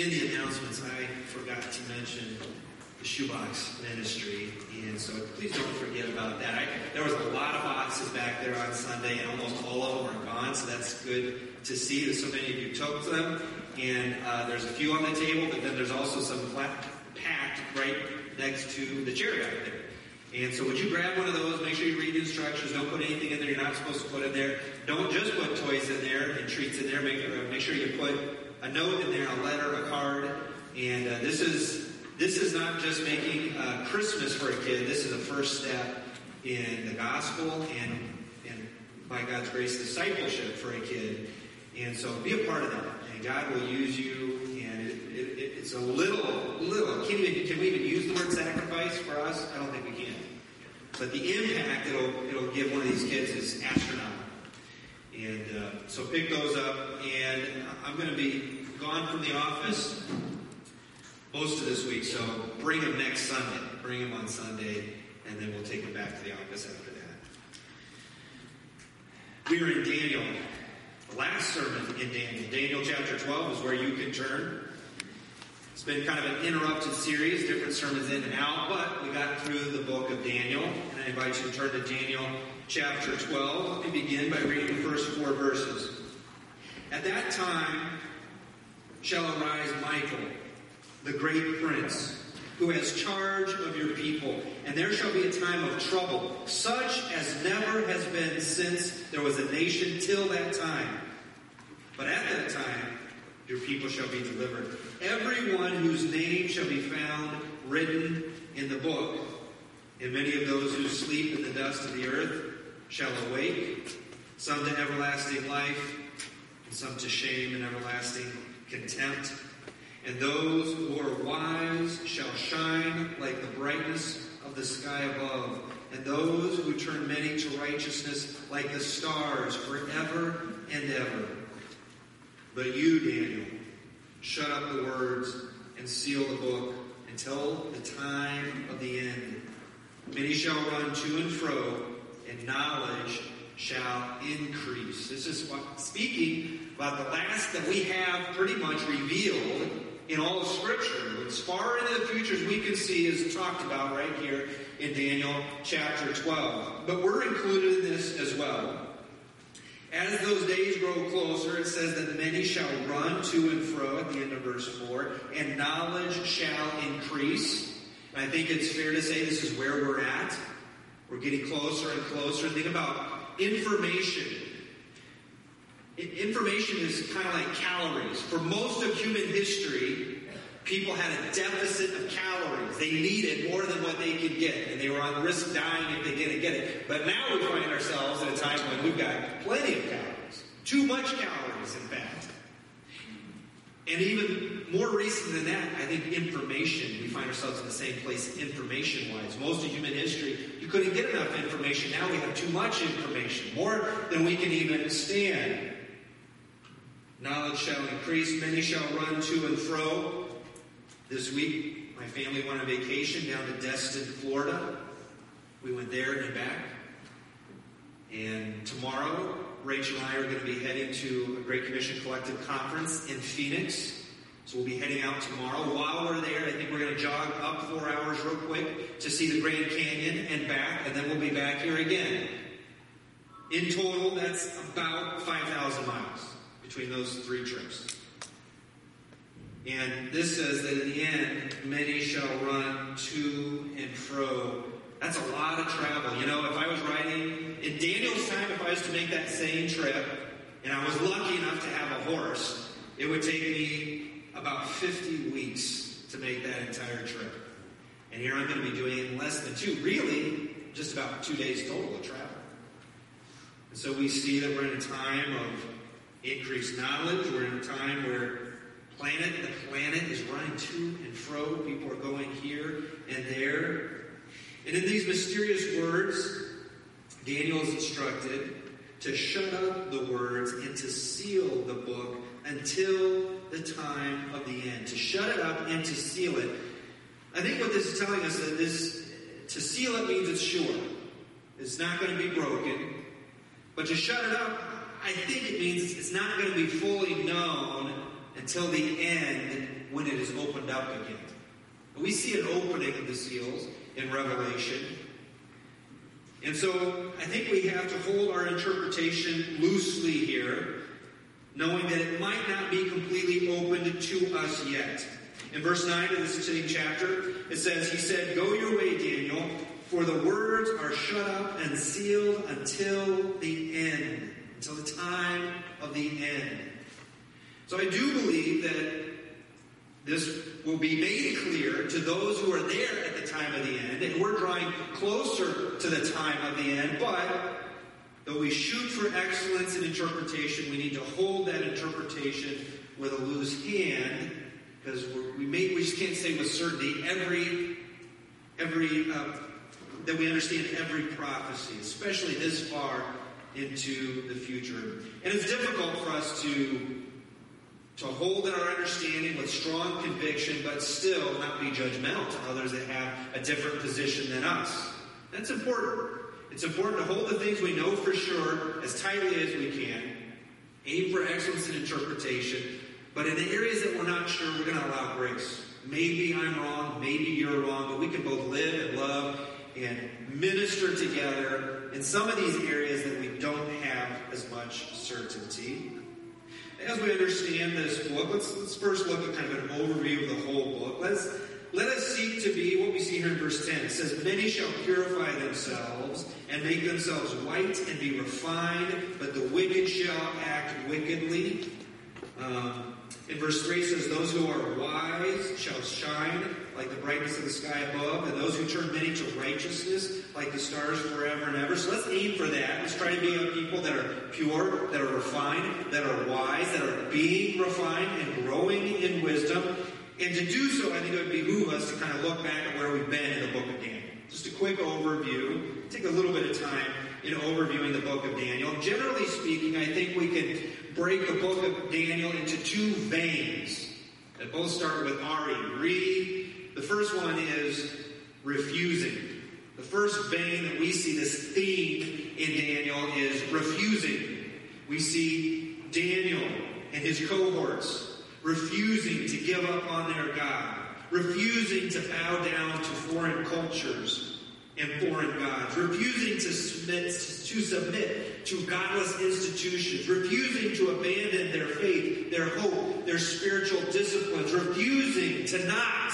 in the announcements, I forgot to mention the shoebox ministry, and so please don't forget about that. I, there was a lot of boxes back there on Sunday, and almost all of them are gone, so that's good to see that so many of you took them. And uh, there's a few on the table, but then there's also some flat, packed right next to the chair back there. And so would you grab one of those, make sure you read the instructions, don't put anything in there you're not supposed to put in there. Don't just put toys in there and treats in there, make, uh, make sure you put a note in there, a letter, a card. And uh, this is this is not just making uh, Christmas for a kid, this is a first step in the gospel and, and by God's grace, discipleship for a kid. And so be a part of that. And God will use you. And it, it, it's a little, little. Can, even, can we even use the word sacrifice for us? I don't think we can. But the impact it'll, it'll give one of these kids is astronomical. And uh, so pick those up. And I'm going to be gone from the office most of this week. So bring them next Sunday. Bring them on Sunday, and then we'll take them back to the office after that. We are in Daniel. The last sermon in Daniel. Daniel chapter 12 is where you can turn. It's been kind of an interrupted series, different sermons in and out, but we got through the book of Daniel. And I invite you to turn to Daniel chapter 12. Let me begin by reading the first four verses. At that time shall arise Michael the great prince, who has charge of your people. And there shall be a time of trouble, such as never has been since there was a nation till that time. But at that time, your people shall be delivered. Everyone whose name shall be found written in the book. And many of those who sleep in the dust of the earth shall awake, some to everlasting life, and some to shame and everlasting contempt. And those who are wise shall shine like the brightness of the sky above. And those who turn many to righteousness like the stars forever and ever. But you, Daniel, shut up the words and seal the book until the time of the end. Many shall run to and fro, and knowledge shall increase. This is speaking about the last that we have pretty much revealed in all of Scripture. As far into the future as we can see is talked about right here in Daniel chapter 12. But we're included in this as well. As those days grow closer, it says that many shall run to and fro at the end of verse 4, and knowledge shall increase. And I think it's fair to say this is where we're at. We're getting closer and closer. Think about information Information is kind of like calories. For most of human history, people had a deficit of calories. They needed more than what they could get, and they were on risk dying if they didn't get it. But now we find ourselves at a time when we've got plenty of calories. Too much calories, in fact. And even more recent than that, I think information, we find ourselves in the same place information wise. Most of human history, you couldn't get enough information. Now we have too much information, more than we can even stand. Knowledge shall increase, many shall run to and fro. This week, my family went on vacation down to Destin, Florida. We went there and back. And tomorrow, Rachel and I are going to be heading to a Great Commission Collective Conference in Phoenix. So we'll be heading out tomorrow. While we're there, I think we're going to jog up four hours real quick to see the Grand Canyon and back, and then we'll be back here again. In total, that's about 5,000 miles between those three trips. And this says that in the end, many shall run to and fro. That's a lot of travel. You know, if I was riding in Daniel's time, if I was to make that same trip, and I was lucky enough to have a horse, it would take me about 50 weeks to make that entire trip. And here I'm going to be doing less than two, really, just about two days total of travel. And so we see that we're in a time of increased knowledge. We're in a time where planet the planet is running to and fro. People are going here and there. And in these mysterious words, Daniel is instructed to shut up the words and to seal the book until the time of the end. To shut it up and to seal it. I think what this is telling us that this to seal it means it's sure. It's not going to be broken. But to shut it up I think it means it's not going to be fully known until the end when it is opened up again. We see an opening of the seals in Revelation. And so I think we have to hold our interpretation loosely here, knowing that it might not be completely opened to us yet. In verse 9 of the same chapter, it says, He said, Go your way, Daniel, for the words are shut up and sealed until the end, until the time of the end. So I do believe that this will be made clear to those who are there at the time of the end, and we're drawing closer to the time of the end, but though we shoot for excellence in interpretation, we need to hold that interpretation with a loose hand, because we may, we just can't say with certainty every every uh, that we understand every prophecy, especially this far into the future. And it's difficult for us to to hold in our understanding with strong conviction, but still not be judgmental to others that have a different position than us. That's important. It's important to hold the things we know for sure as tightly as we can, aim for excellence in interpretation, but in the areas that we're not sure, we're going to allow grace. Maybe I'm wrong, maybe you're wrong, but we can both live and love and minister together in some of these areas that we don't have as much certainty. As we understand this book, let's, let's first look at kind of an overview of the whole book. Let's, let us seek to be what we see here in verse 10. It says, Many shall purify themselves and make themselves white and be refined, but the wicked shall act wickedly. Um, in verse 3 it says, Those who are wise shall shine like the brightness of the sky above, and those who turn many to righteousness like the stars forever and ever. So let's aim for that. Let's try to be a people that are pure, that are refined, that are wise, that are being refined and growing in wisdom. And to do so, I think it would behoove us to kind of look back at where we've been in the book of Daniel. Just a quick overview. Take a little bit of time in overviewing the book of Daniel. Generally speaking, I think we can break the book of Daniel into two veins that both start with Ari, re. The first one is refusing. The first vein that we see this theme in Daniel is refusing. We see Daniel and his cohorts refusing to give up on their God, refusing to bow down to foreign cultures, and foreign gods, refusing to submit, to submit to godless institutions, refusing to abandon their faith, their hope, their spiritual disciplines, refusing to not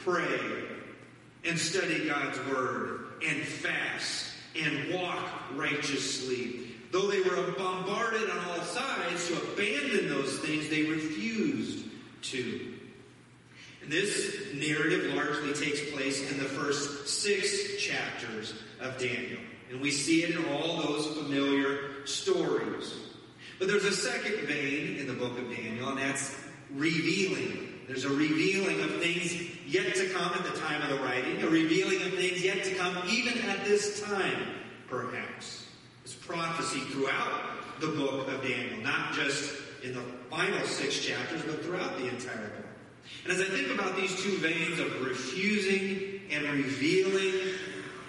pray and study God's word and fast and walk righteously. Though they were bombarded on all sides to abandon those things, they refused to. And this narrative largely takes place in the first six chapters of Daniel. And we see it in all those familiar stories. But there's a second vein in the book of Daniel, and that's revealing. There's a revealing of things yet to come at the time of the writing, a revealing of things yet to come even at this time, perhaps. It's prophecy throughout the book of Daniel, not just in the final six chapters, but throughout the entire book. And as I think about these two veins of refusing and revealing,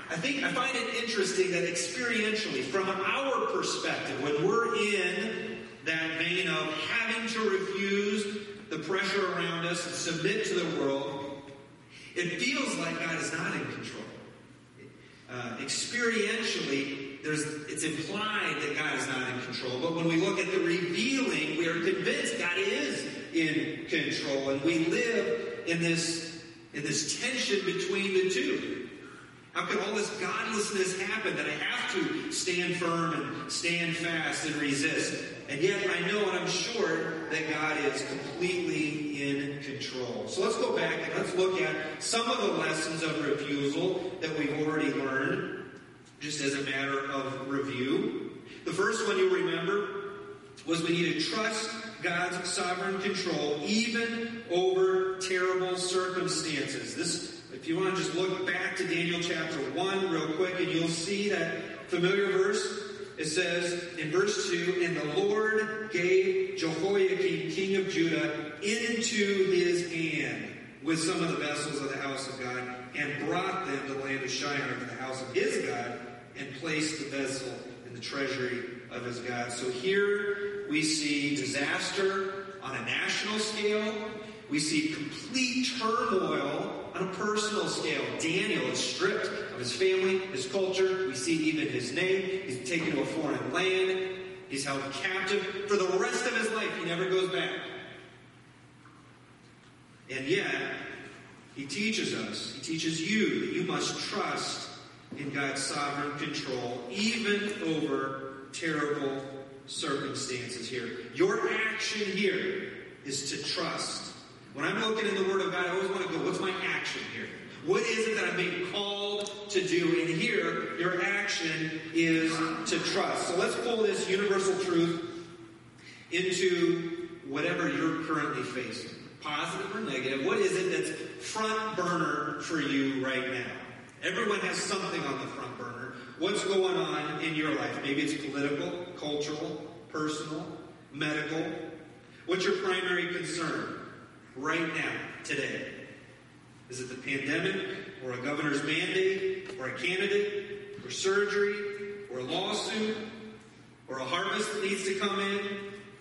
I think I find it interesting that experientially, from our perspective, when we're in that vein of having to refuse the pressure around us and submit to the world, it feels like God is not in control. Uh, experientially, it's implied that God is not in control, but when we look at the revealing, we are convinced God is in control. And we live in this, in this tension between the two. How can all this godlessness happen that I have to stand firm and stand fast and resist? And yet I know and I'm sure that God is completely in control. So let's go back and let's look at some of the lessons of refusal that we've already learned, just as a matter of review. The first one you remember was we need to trust God's sovereign control, even over terrible circumstances. This, if you want to just look back to Daniel chapter 1 real quick, and you'll see that familiar verse. It says in verse 2 And the Lord gave Jehoiakim, king of Judah, into his hand with some of the vessels of the house of God, and brought them to the land of Shinar to the house of his God, and placed the vessel in the treasury of his God. So here we see disaster on a national scale. We see complete turmoil on a personal scale. Daniel is stripped of his family, his culture. We see even his name. He's taken to a foreign land. He's held captive. For the rest of his life, he never goes back. And yet, he teaches us, he teaches you that you must trust in God's sovereign control, even over terrible circumstances here. Your action here is to trust. When I'm looking in the Word of God, I always want to go, what's my action here? What is it that I'm being called to do? And here, your action is to trust. So let's pull this universal truth into whatever you're currently facing, positive or negative. What is it that's front burner for you right now? Everyone has something on the front burner. What's going on in your life? Maybe it's political, cultural, personal, medical. What's your primary concern right now, today? Is it the pandemic, or a governor's mandate, or a candidate, or surgery, or a lawsuit, or a harvest that needs to come in,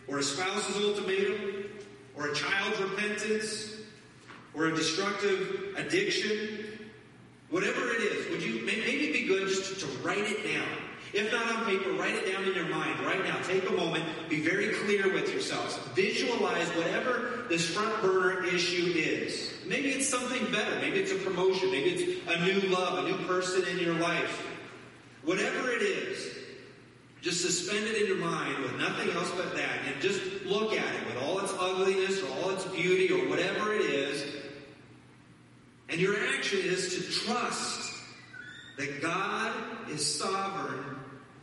or a spouse's ultimatum, or a child's repentance, or a destructive addiction? Whatever it is, would you maybe be good just to write it down. If not on paper, write it down in your mind right now. Take a moment, be very clear with yourselves. Visualize whatever this front burner issue is. Maybe it's something better. Maybe it's a promotion. Maybe it's a new love, a new person in your life. Whatever it is, just suspend it in your mind with nothing else but that and just look at it with all its ugliness or all its beauty or whatever it is. And your action is to trust that God is sovereign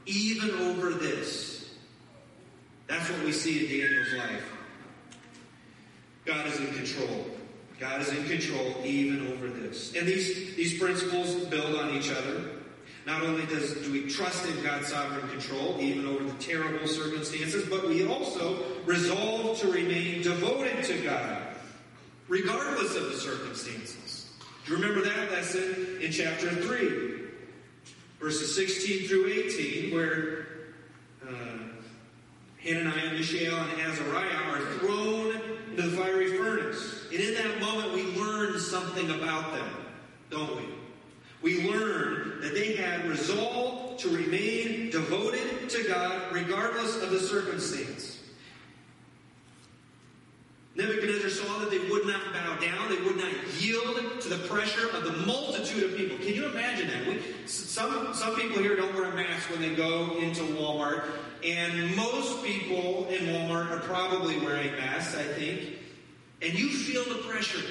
even over this. That's what we see in Daniel's life. God is in control. God is in control even over this. And these, these principles build on each other. Not only does do we trust in God's sovereign control, even over the terrible circumstances, but we also resolve to remain devoted to God, regardless of the circumstances. Do you remember that lesson in chapter 3? Verses 16 through 18, where uh, Hananiah, Mishael, and Azariah are thrown into the fiery furnace. And in that moment, we learn something about them, don't we? We learn that they had resolved to remain devoted to God regardless of the circumstance. That they would not bow down, they would not yield to the pressure of the multitude of people. Can you imagine that? We, some, some people here don't wear a mask when they go into Walmart, and most people in Walmart are probably wearing masks, I think, and you feel the pressure.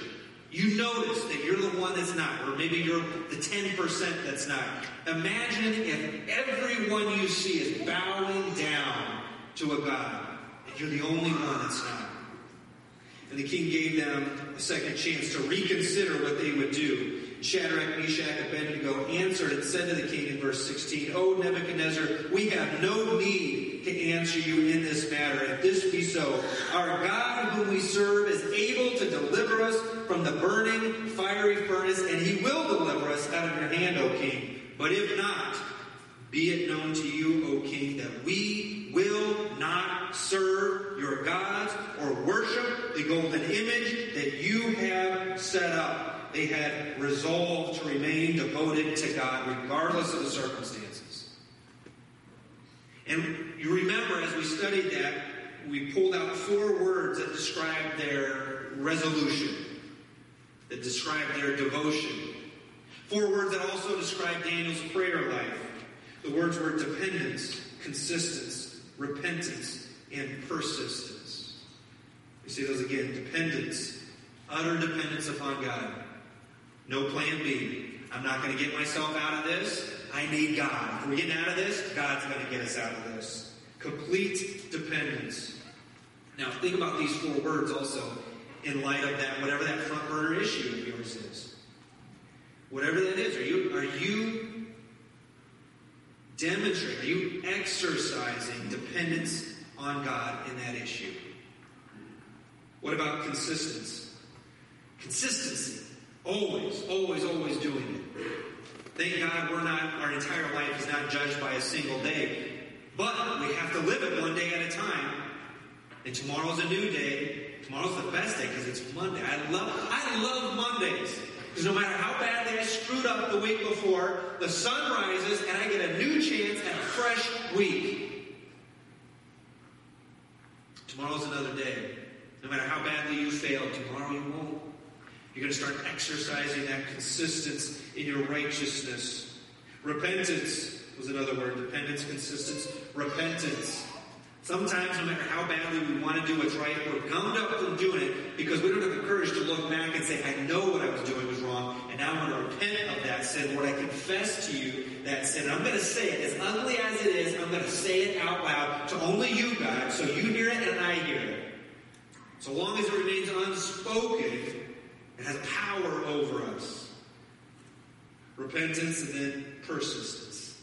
You notice that you're the one that's not, or maybe you're the 10% that's not. Imagine if everyone you see is bowing down to a God, and you're the only one that's not. And the king gave them a second chance to reconsider what they would do. Shadrach, Meshach, and Abednego answered and said to the king in verse 16, O Nebuchadnezzar, we have no need to answer you in this matter. If this be so, our God whom we serve is able to deliver us from the burning fiery furnace, and he will deliver us out of your hand, O king. But if not, be it known to you, O king, that we will not serve your gods or worship the golden image that you have set up. They had resolved to remain devoted to God regardless of the circumstances. And you remember as we studied that, we pulled out four words that describe their resolution, that describe their devotion. Four words that also describe Daniel's prayer life. The words were dependence, consistence, repentance, and persistence. We see those again. Dependence, utter dependence upon God. No plan B. I'm not going to get myself out of this. I need God. If we're getting out of this, God's going to get us out of this. Complete dependence. Now, think about these four words also in light of that, whatever that front burner issue of yours is. Whatever that is, are you, are you demonstrating, are you exercising dependence on God in that issue? What about consistency? Consistency. Always, always, always doing it. Thank God we're not, our entire life is not judged by a single day. But we have to live it one day at a time. And tomorrow's a new day. tomorrow's the best day because it's Monday. I love, I love Mondays. Because no matter how badly I screwed up the week before, the sun rises and I get a new chance at a fresh week. Tomorrow's another day. No matter how badly you fail, tomorrow you won't. You're going to start exercising that consistency in your righteousness. Repentance was another word. Dependence, consistency, repentance. Sometimes, no matter how badly we want to do what's right, we're gummed up from doing it because we don't have the courage to look back and say, I know what I was doing was wrong, and now I'm going to repent of that sin. Lord, I confess to you that sin. And I'm going to say it, as ugly as it is, I'm going to say it out loud to only you, God, so you hear it and I hear it. So long as it remains unspoken, it has power over us. Repentance and then persistence.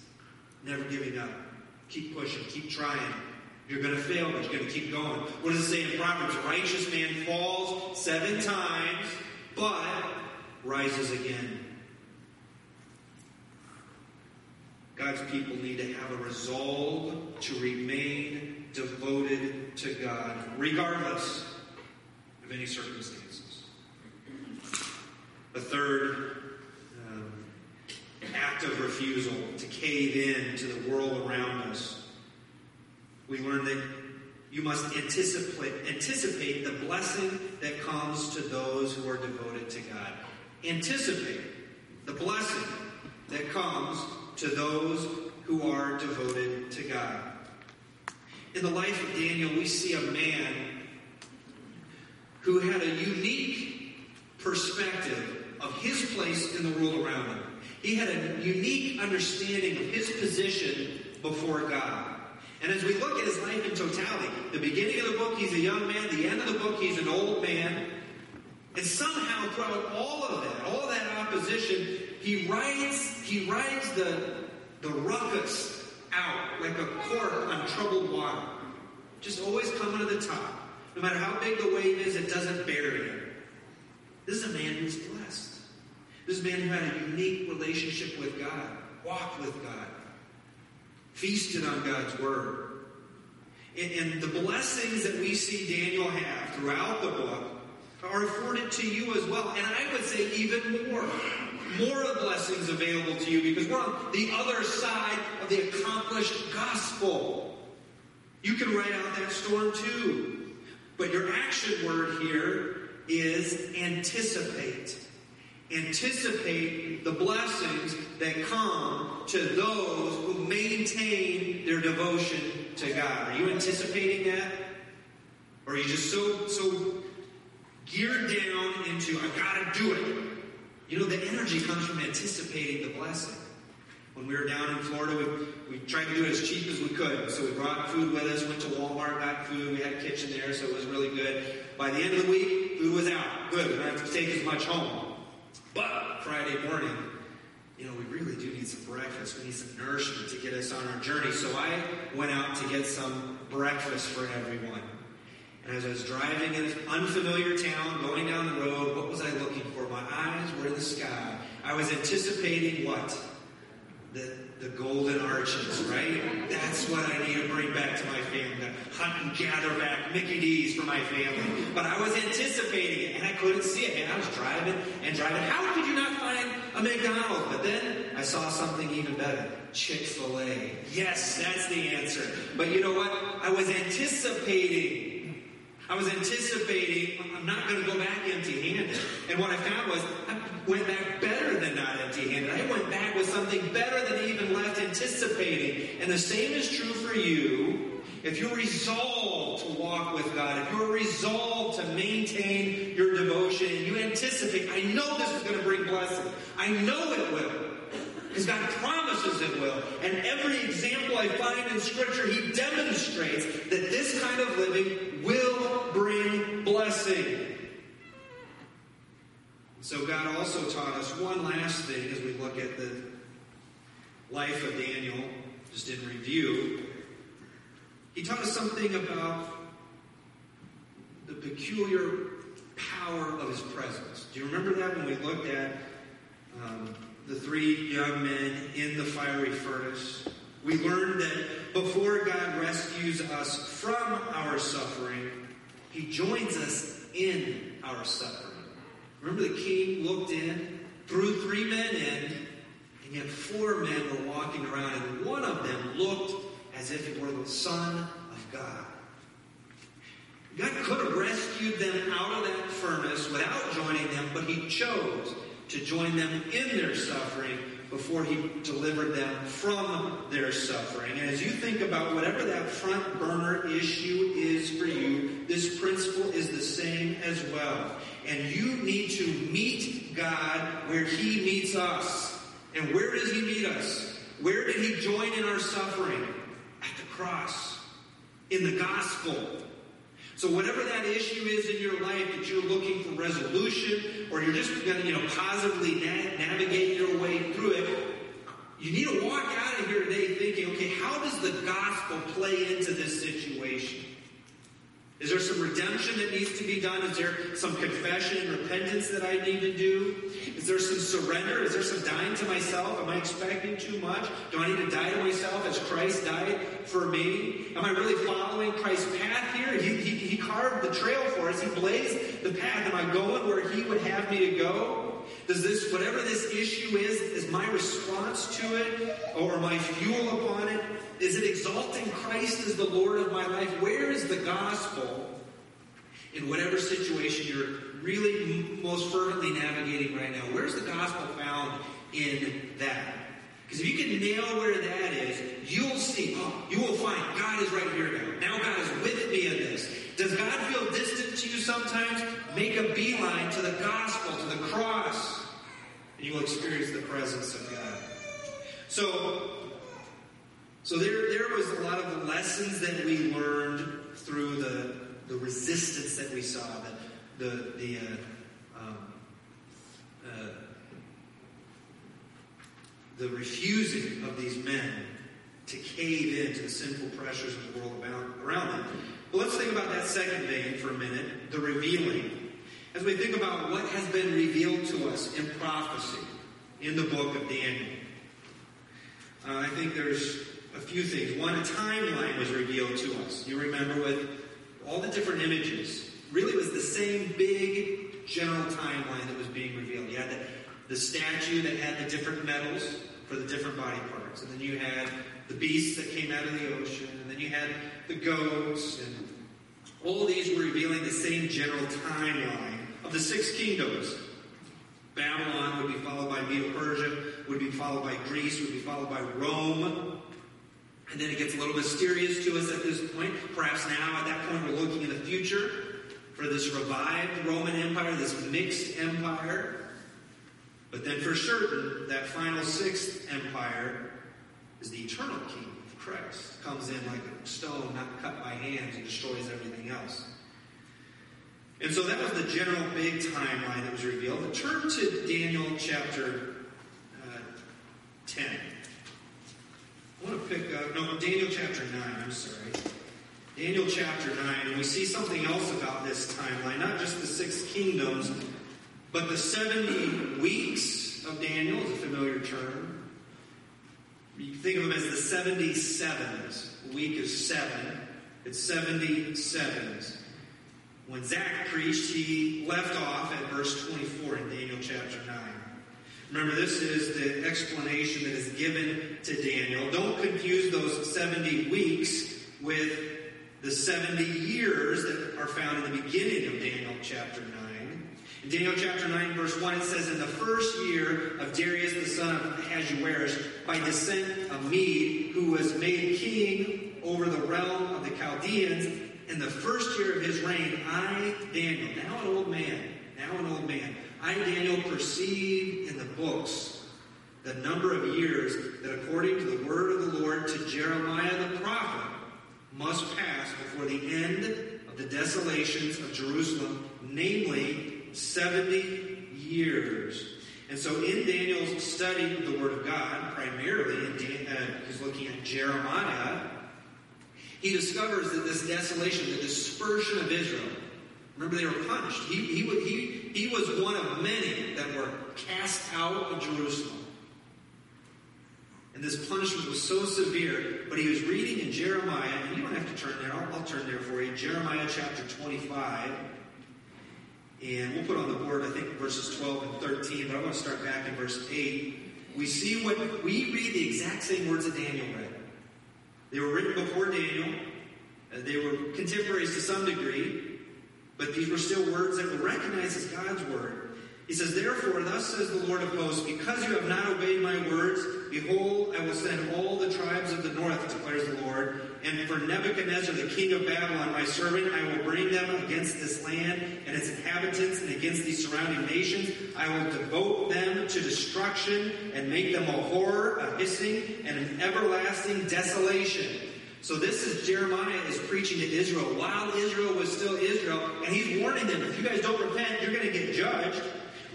Never giving up. Keep pushing, keep trying. You're going to fail, but you're going to keep going. What does it say in Proverbs? A righteous man falls seven times, but rises again. God's people need to have a resolve to remain devoted to God, regardless of any circumstances. The third um, act of refusal to cave in to the world around us we learn that you must anticipate, anticipate the blessing that comes to those who are devoted to God. Anticipate the blessing that comes to those who are devoted to God. In the life of Daniel, we see a man who had a unique perspective of his place in the world around him. He had a unique understanding of his position before God. And as we look at his life in totality, the beginning of the book, he's a young man. The end of the book, he's an old man. And somehow, throughout all of that, all that opposition, he rides, he rides the, the ruckus out like a cork on troubled water. Just always coming to the top. No matter how big the wave is, it doesn't bury him. This is a man who's blessed. This is a man who had a unique relationship with God, walked with God feasted on God's Word. And, the blessings that we see Daniel have throughout the book are afforded to you as well. And I would say even more. More of blessings available to you because we're on the other side of the accomplished gospel. You can write out that storm too. But your action word here is anticipate anticipate the blessings that come to those who maintain their devotion to God. Are you anticipating that? Or are you just so so geared down into I gotta do it? You know, the energy comes from anticipating the blessing. When we were down in Florida, we, we tried to do it as cheap as we could. So we brought food with us, went to Walmart, got food. We had a kitchen there, so it was really good. By the end of the week, food was out. Good. We don't have to take as much home. But Friday morning, you know, we really do need some breakfast. We need some nourishment to get us on our journey. So I went out to get some breakfast for everyone. And as I was driving in an unfamiliar town, going down the road, what was I looking for? My eyes were in the sky. I was anticipating what? The the golden arches, right? That's what I need to bring back to my family. Hunt and gather back Mickey D's for my family. But I was anticipating it and I couldn't see it. And I was driving and driving. How could you not find a McDonald's? But then I saw something even better. Chick-fil-A. Yes, that's the answer. But you know what? I was anticipating. I was anticipating, I'm not going to go back empty handed. And what I found was, went back better than not empty handed. I went back with something better than even left anticipating. And the same is true for you. If you're resolved to walk with God, if you're resolved to maintain your devotion, you anticipate, I know this is going to bring blessing. I know it will. Because God promises it will. And every example I find in Scripture, He demonstrates that this kind of living will bring blessing. So God also taught us one last thing as we look at the life of Daniel, just in review. He taught us something about the peculiar power of his presence. Do you remember that when we looked at um, the three young men in the fiery furnace? We learned that before God rescues us from our suffering, he joins us in our suffering. Remember, the king looked in, threw three men in, and yet four men were walking around, and one of them looked as if it were the Son of God. God could have rescued them out of that furnace without joining them, but He chose to join them in their suffering before He delivered them from their suffering. And as you think about whatever that front burner issue is for you, this principle is the same as well. And you need to meet God where He meets us. And where does He meet us? Where did He join in our suffering? At the cross, in the gospel. So whatever that issue is in your life that you're looking for resolution, or you're just going to, you know, positively na- navigate your way through it, you need to walk out of here today thinking, okay, how does the gospel play into this situation? Is there some redemption that needs to be done? Is there some confession and repentance that I need to do? Is there some surrender? Is there some dying to myself? Am I expecting too much? Do I need to die to myself as Christ died for me? Am I really following Christ's path here? He, he, he carved the trail for us. He blazed the path. Am I going where He would have me to go? Does this, whatever this issue is, is my response to it or my fuel upon it? Is it exalting Christ as the Lord of my life? Where is the gospel in whatever situation you're really most fervently navigating right now? Where's the gospel found in that? Because if you can nail where that is, you'll see, oh, you will find God is right here now. Now God is with me in this. Does God feel distant to you sometimes? Make a beeline to the gospel, to the cross, and you will experience the presence of God. So, so there, there was a lot of the lessons that we learned through the, the resistance that we saw, the, the, the uh, um, uh, the refusing of these men to cave into the sinful pressures of the world around them. Let's think about that second vein for a minute, the revealing. As we think about what has been revealed to us in prophecy in the book of Daniel, uh, I think there's a few things. One, a timeline was revealed to us. You remember with all the different images. Really was the same big general timeline that was being revealed. You had the, the statue that had the different metals for the different body parts. And then you had the beasts that came out of the ocean. And then you had the goats. And all of these were revealing the same general timeline of the six kingdoms. Babylon would be followed by Medo-Persia, would be followed by Greece, would be followed by Rome. And then it gets a little mysterious to us at this point. Perhaps now, at that point, we're looking in the future for this revived Roman Empire, this mixed empire. But then for certain, that final sixth empire is the eternal kingdom of Christ. Comes in like a stone not cut by hands and destroys everything else. And so that was the general big timeline that was revealed. But turn to Daniel chapter uh, 10. I want to pick up, no, Daniel chapter 9, I'm sorry. Daniel chapter 9, and we see something else about this timeline, not just the six kingdoms, but the 70 weeks of Daniel is a familiar term. You think of them as the 70 sevens. A week is seven, it's 70 sevens. When Zach preached, he left off at verse 24 in Daniel chapter 9. Remember, this is the explanation that is given to Daniel. Don't confuse those 70 weeks with the 70 years that are found in the beginning of Daniel chapter 9. In Daniel chapter 9, verse 1, it says, In the first year of Darius the son of Ahasuerus, by descent of Mede, who was made king over the realm of the Chaldeans, in the first year of his reign, I, Daniel, now an old man, now an old man, I, Daniel, perceived in the books the number of years that, according to the word of the Lord to Jeremiah the prophet, must pass before the end of the desolations of Jerusalem, namely 70 years. And so, in Daniel's study of the Word of God, primarily, Dan, uh, he's looking at Jeremiah, he discovers that this desolation, the dispersion of Israel, remember they were punished. He, he, he, he was one of many that were cast out of Jerusalem. And this punishment was so severe, but he was reading in Jeremiah, and you don't have to turn there, I'll, I'll turn there for you. Jeremiah chapter 25. And we'll put on the board, I think, verses 12 and 13, but I want to start back in verse 8. We see what we read the exact same words that Daniel read. They were written before Daniel. They were contemporaries to some degree, but these were still words that were recognized as God's word. He says, Therefore, thus says the Lord of hosts, because you have not obeyed my words, behold, I will send all the tribes of the north, declares the Lord. And for Nebuchadnezzar, the king of Babylon, my servant, I will bring them against this land and its inhabitants and against these surrounding nations. I will devote them to destruction and make them a horror, a hissing, and an everlasting desolation. So this is Jeremiah is preaching to Israel while Israel was still Israel, and he's warning them, if you guys don't repent, you're going to get judged.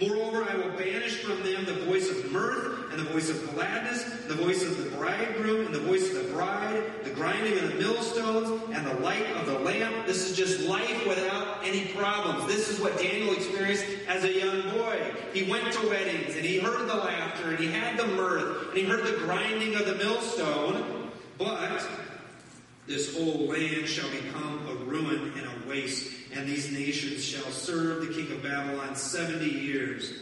Moreover, I will banish from them the voice of mirth and the voice of gladness, the voice of the bridegroom and the voice of the bride, grinding of the millstones and the light of the lamp. This is just life without any problems. This is what Daniel experienced as a young boy. He went to weddings and he heard the laughter and he had the mirth and he heard the grinding of the millstone. But this whole land shall become a ruin and a waste and these nations shall serve the king of Babylon 70 years.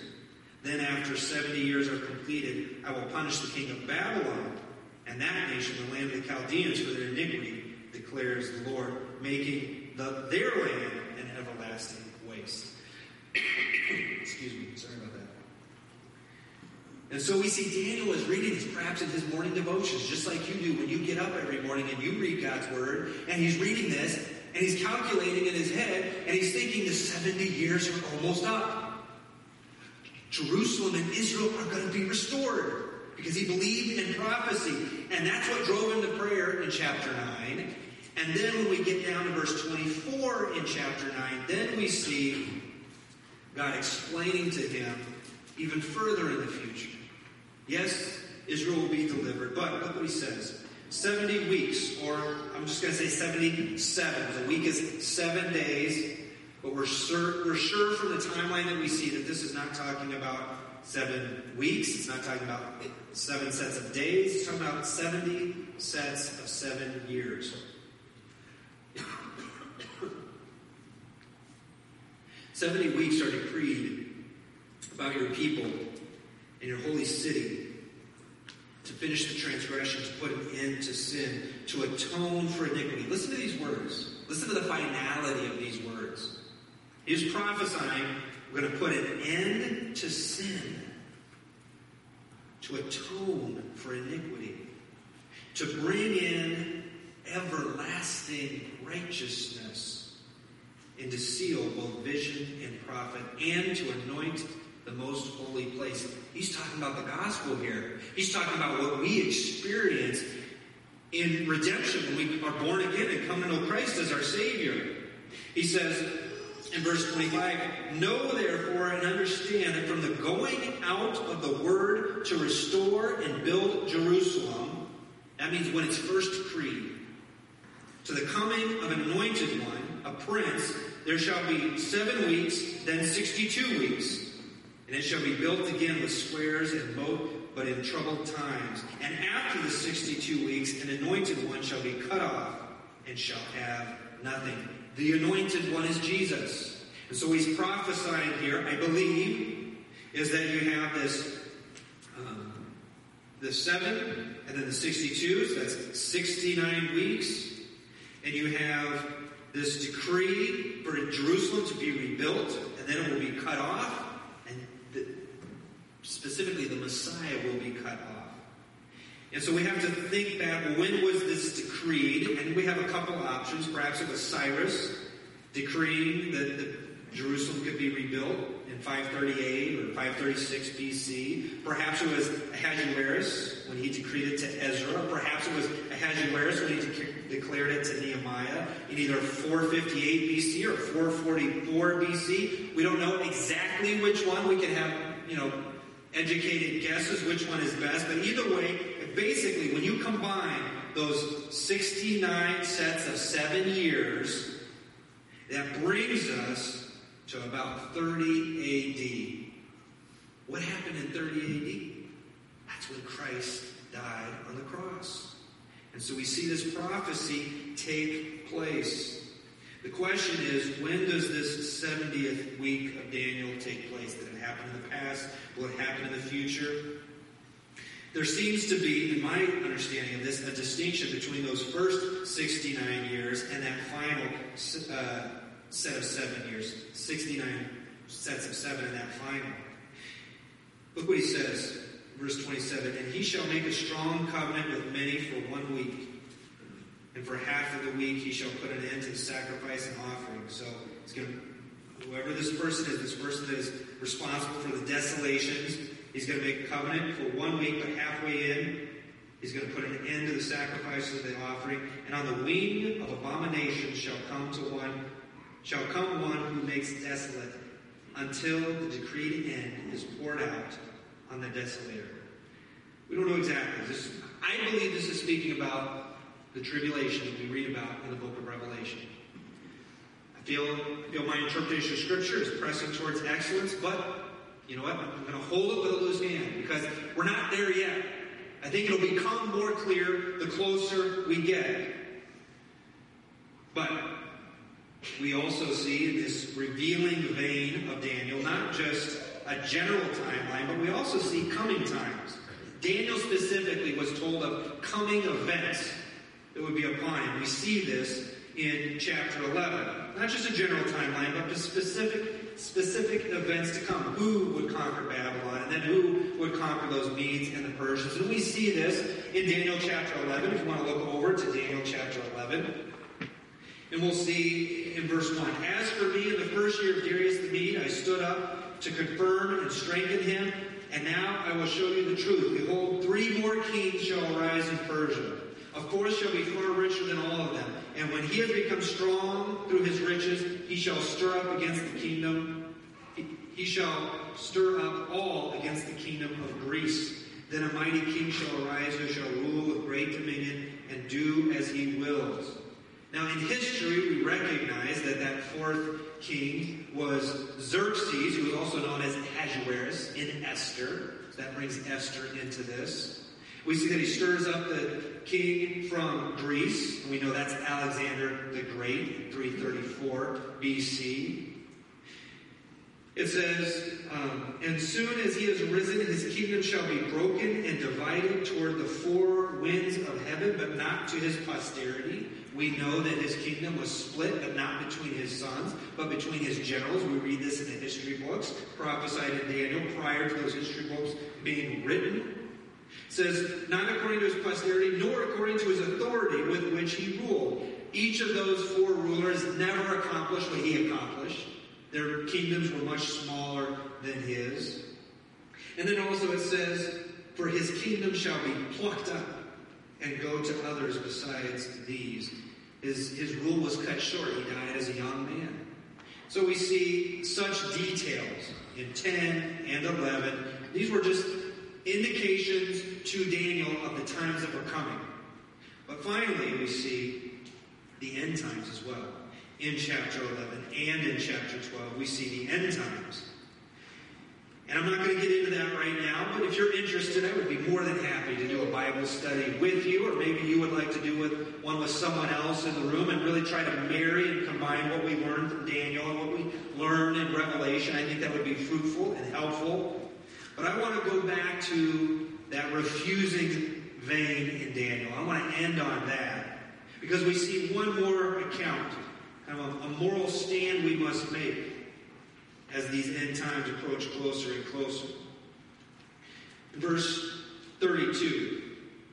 Then, after 70 years are completed, I will punish the king of Babylon and that nation, the land of the Chaldeans, for their iniquity, declares the Lord, making the, their land an everlasting waste. Excuse me, sorry about that. And so we see Daniel is reading this, perhaps in his morning devotions, just like you do when you get up every morning and you read God's word, and he's reading this, and he's calculating in his head, and he's thinking the 70 years are almost up. Jerusalem and Israel are going to be restored because he believed in prophecy. And that's what drove him to prayer in chapter 9. And then when we get down to verse 24 in chapter 9, then we see God explaining to him even further in the future. Yes, Israel will be delivered, but look what he says. 70 weeks, or I'm just going to say 77. The week is seven days, but we're sure, we're sure from the timeline that we see that this is not talking about seven weeks. It's not talking about seven sets of days. It's talking about 70 sets of seven years. Seventy weeks are decreed about your people and your holy city to finish the transgression, to put an end to sin, to atone for iniquity. Listen to these words. Listen to the finality of these words. He's prophesying, we're going to put an end to sin, to atone for iniquity, to bring in everlasting righteousness, and to seal both vision and prophet, and to anoint the most holy place. He's talking about the gospel here. He's talking about what we experience in redemption when we are born again and come to know Christ as our Savior. He says in verse 25, Know therefore and understand that from the going out of the word to restore and build Jerusalem, that means when it's first decreed, to the coming of an anointed one, a prince, there shall be seven weeks, then 62 weeks. And it shall be built again with squares and moat, but in troubled times. And after the 62 weeks, an anointed one shall be cut off and shall have nothing. The anointed one is Jesus. And so he's prophesying here, I believe, is that you have this um, the seven and then the 62, so that's 69 weeks. And you have this decree for Jerusalem to be rebuilt, and then it will be cut off and specifically the Messiah will be cut off. And so we have to think back, when was this decreed? And we have a couple options. Perhaps it was Cyrus decreeing that, Jerusalem could be rebuilt in 538 or 536 BC. Perhaps it was Ahasuerus when he decreed it to Ezra. Perhaps it was Ahasuerus when he de- declared it to Nehemiah in either 458 BC or 444 BC. We don't know exactly which one. We can have, you know, educated guesses which one is best, but either way, basically, when you combine those 69 sets of seven years, that brings us to about 30 AD. What happened in 30 AD? That's when Christ died on the cross. And so we see this prophecy take place. The question is, when does this 70th week of Daniel take place? Did it happen in the past? Will it happen in the future? There seems to be, in my understanding of this, a distinction between those first 69 years and that final uh, set of seven years. 69 sets of seven in that final. Look what he says, verse 27 And he shall make a strong covenant with many for one week. And for half of the week he shall put an end to sacrifice and offering. So it's going to, whoever this person is, this person that is responsible for the desolations, he's going to make a covenant for one week, but halfway in, he's going to put an end to the sacrifices and the offering. And on the wing of abomination shall come to one, shall come one who makes desolate until the decreed end is poured out on the desolator. We don't know exactly. This, I believe this is speaking about the tribulation we read about in the book of Revelation. I feel, I feel my interpretation of Scripture is pressing towards excellence, but you know what? I'm going to hold it with a loose hand because we're not there yet. I think it'll become more clear the closer we get. But we also see in this revealing vein of Daniel not just a general timeline, but we also see coming times. Daniel specifically was told of coming events that would be upon him. We see this in chapter 11. Not just a general timeline, but a specific specific events to come. Who would conquer Babylon, and then who would conquer those Medes and the Persians. And we see this in Daniel chapter 11. If you want to look over to Daniel chapter 11. And we'll see in verse 1 As for me, in the first year of Darius the Mede, I stood up to confirm and strengthen him. And now I will show you the truth. Behold, three more kings shall arise in Persia of course shall be far richer than all of them. And when he has become strong through his riches, he shall stir up against the kingdom. He, shall stir up all against the kingdom of Greece. Then a mighty king shall arise who shall rule with great dominion and do as he wills. Now, in history, we recognize that that fourth king was Xerxes, who was also known as Ahasuerus in Esther. That brings Esther into this. We see that he stirs up the king from Greece. And we know that's Alexander the Great, 334 BC. It says, um, And soon as he has risen, his kingdom shall be broken and divided toward the four winds of heaven, but not to his posterity. We know that his kingdom was split, but not between his sons, but between his generals. We read this in the history books, prophesied in Daniel prior to those history books being written says, not according to his posterity, nor according to his authority with which he ruled. Each of those four rulers never accomplished what he accomplished. Their kingdoms were much smaller than his. And then also it says, For his kingdom shall be plucked up and go to others besides these. His, his rule was cut short. He died as a young man. So we see such details in 10 and 11. These were just indications to Daniel of the times that were coming. But finally, we see the end times as well. In chapter 11 and in chapter 12, we see the end times. And I'm not going to get into that right now, but if you're interested, I would be more than happy to do a Bible study with you, or maybe you would like to do with, one with someone else in the room and really try to marry and combine what we learned from Daniel and what we learned in Revelation. I think that would be fruitful and helpful. But I want to go back to that refusing vein in Daniel. I want to end on that because we see one more account, kind of a, moral stand we must make as these end times approach closer and closer. In verse 32,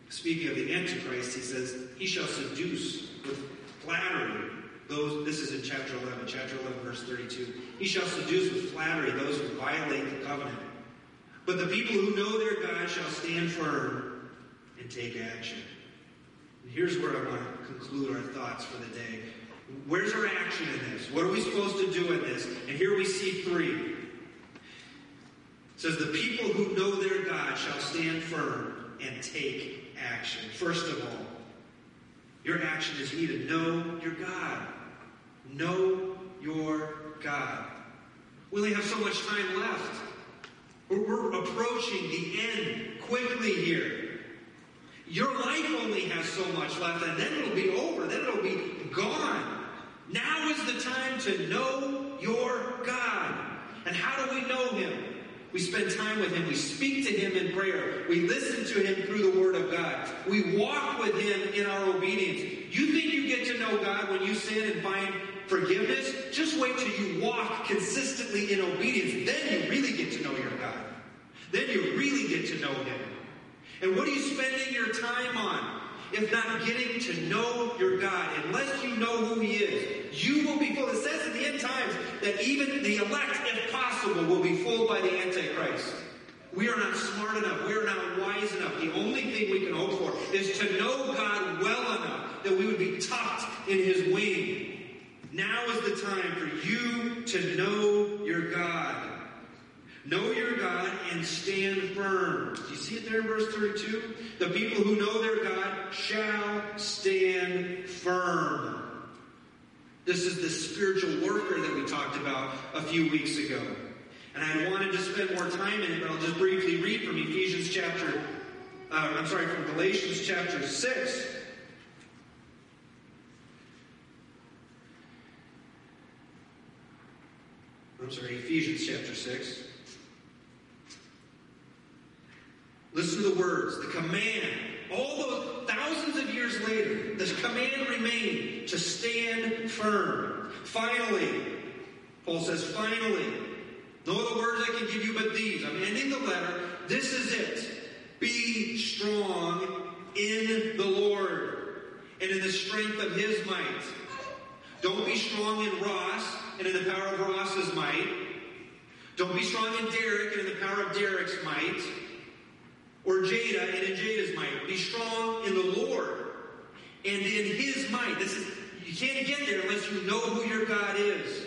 speaking of the Antichrist, he says, He shall seduce with flattery those, this is in chapter 11, chapter 11, verse 32. He shall seduce with flattery those who violate the covenant but the people who know their God shall stand firm and take action. And here's where I want to conclude our thoughts for the day. Where's our action in this? What are we supposed to do in this? And here we see three. It says, The people who know their God shall stand firm and take action. First of all, your action is you need to know your God. Know your God. We only have so much time left. We're approaching the end quickly here. Your life only has so much left, and then it'll be over. Then it'll be gone. Now is the time to know your God. And how do we know him? We spend time with him. We speak to him in prayer. We listen to him through the word of God. We walk with him in our obedience. You think you get to know God when you sin and find forgiveness? Just wait till you walk consistently in obedience. Then you really get to know your God. Then you really get to know him. And what are you spending your time on? If not getting to know your God, unless you know who He is, you will be fooled. It says in the end times that even the elect, if possible, will be fooled by the Antichrist. We are not smart enough. We are not wise enough. The only thing we can hope for is to know God well enough that we would be tucked in His wing. Now is the time for you to know your God. Know your God and stand firm. Do you see it there in verse 32? The people who know their God shall stand firm. This is the spiritual warfare that we talked about a few weeks ago. And I wanted to spend more time in it, but I'll just briefly read from Ephesians chapter, uh, I'm sorry, from Galatians chapter 6. I'm sorry, Ephesians chapter 6. Listen to the words, the command. All those thousands of years later, this command remained to stand firm. Finally, Paul says, finally, no other words I can give you but these. I'm ending the letter. This is it. Be strong in the Lord and in the strength of his might. Don't be strong in Ross and in the power of Ross's might. Don't be strong in Derek and in the power of Derek's might or Jada and in Jada's might. Be strong in the Lord and in his might. This is you can't get there unless you know who your God is.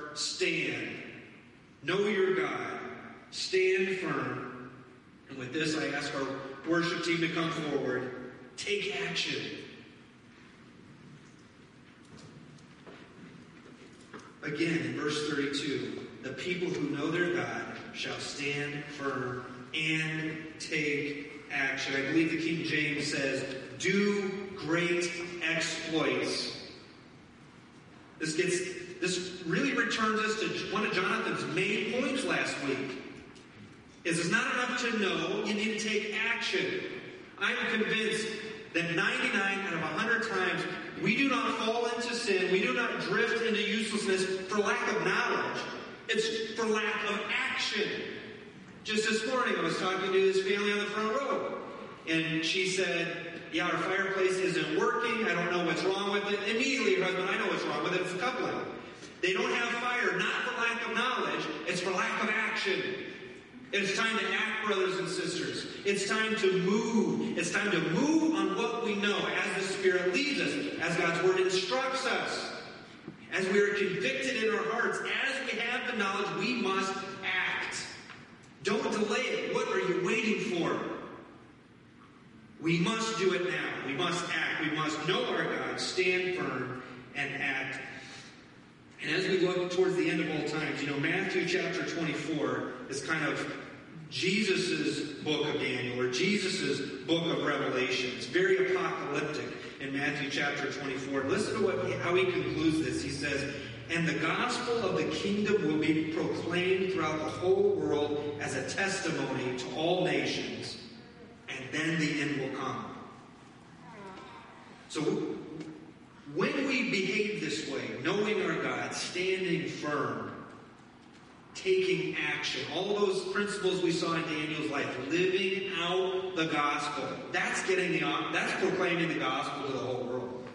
stand. Know your God. Stand firm. And with this, I ask our worship team to come forward. Take action. Again, in verse 32, the people who know their God shall stand firm and take action. I believe the King James says, do great exploits. This gets this really returns us to one of Jonathan's main points last week. Is it's not enough to know, you need to take action. I'm convinced that 99 out of 100 times we do not fall into sin, we do not drift into uselessness for lack of knowledge. It's for lack of action. Just this morning, I was talking to this family on the front row, and she said, Yeah, our fireplace isn't working. I don't know what's wrong with it. Immediately, her husband, I know what's wrong with it. It's coupling. They don't have fire, not for lack of knowledge, it's for lack of action. It's time to act, brothers and sisters. It's time to move. It's time to move on what we know as the Spirit leads us, as God's Word instructs us. As we are convicted in our hearts, as we have the knowledge, we must act. Don't delay it. What are you waiting for? We must do it now. We must act. We must know our God, stand firm, and act. And as we look towards the end of all times, you know, Matthew chapter 24 is kind of Jesus' book of Daniel or Jesus' book of Revelation. It's very apocalyptic in Matthew chapter 24. Listen to what how he concludes this. He says, and the gospel of the kingdom will be proclaimed throughout the whole world as a testimony to all nations, and then the end will come. So, when we behave this way, knowing our God, standing firm, taking action, all those principles we saw in Daniel's life, living out the gospel, that's getting the that's proclaiming the gospel to the whole world.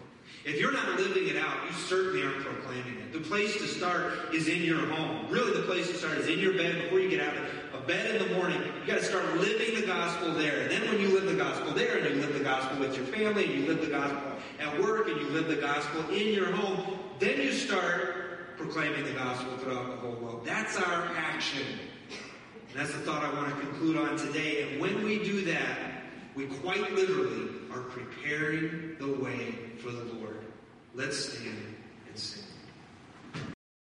If you're not living it out, you certainly aren't proclaiming it. The place to start is in your home. Really, the place to start is in your bed before you get out of bed in the morning. You got to start living the gospel there. And then when you live the gospel there, and you live the gospel with your family, and you live the gospel at work, and you live the gospel in your home, then you start proclaiming the gospel throughout the whole world. That's our action. And that's the thought I want to conclude on today. And when we do that, we quite literally are preparing the way for the Lord. Let's stand and sing.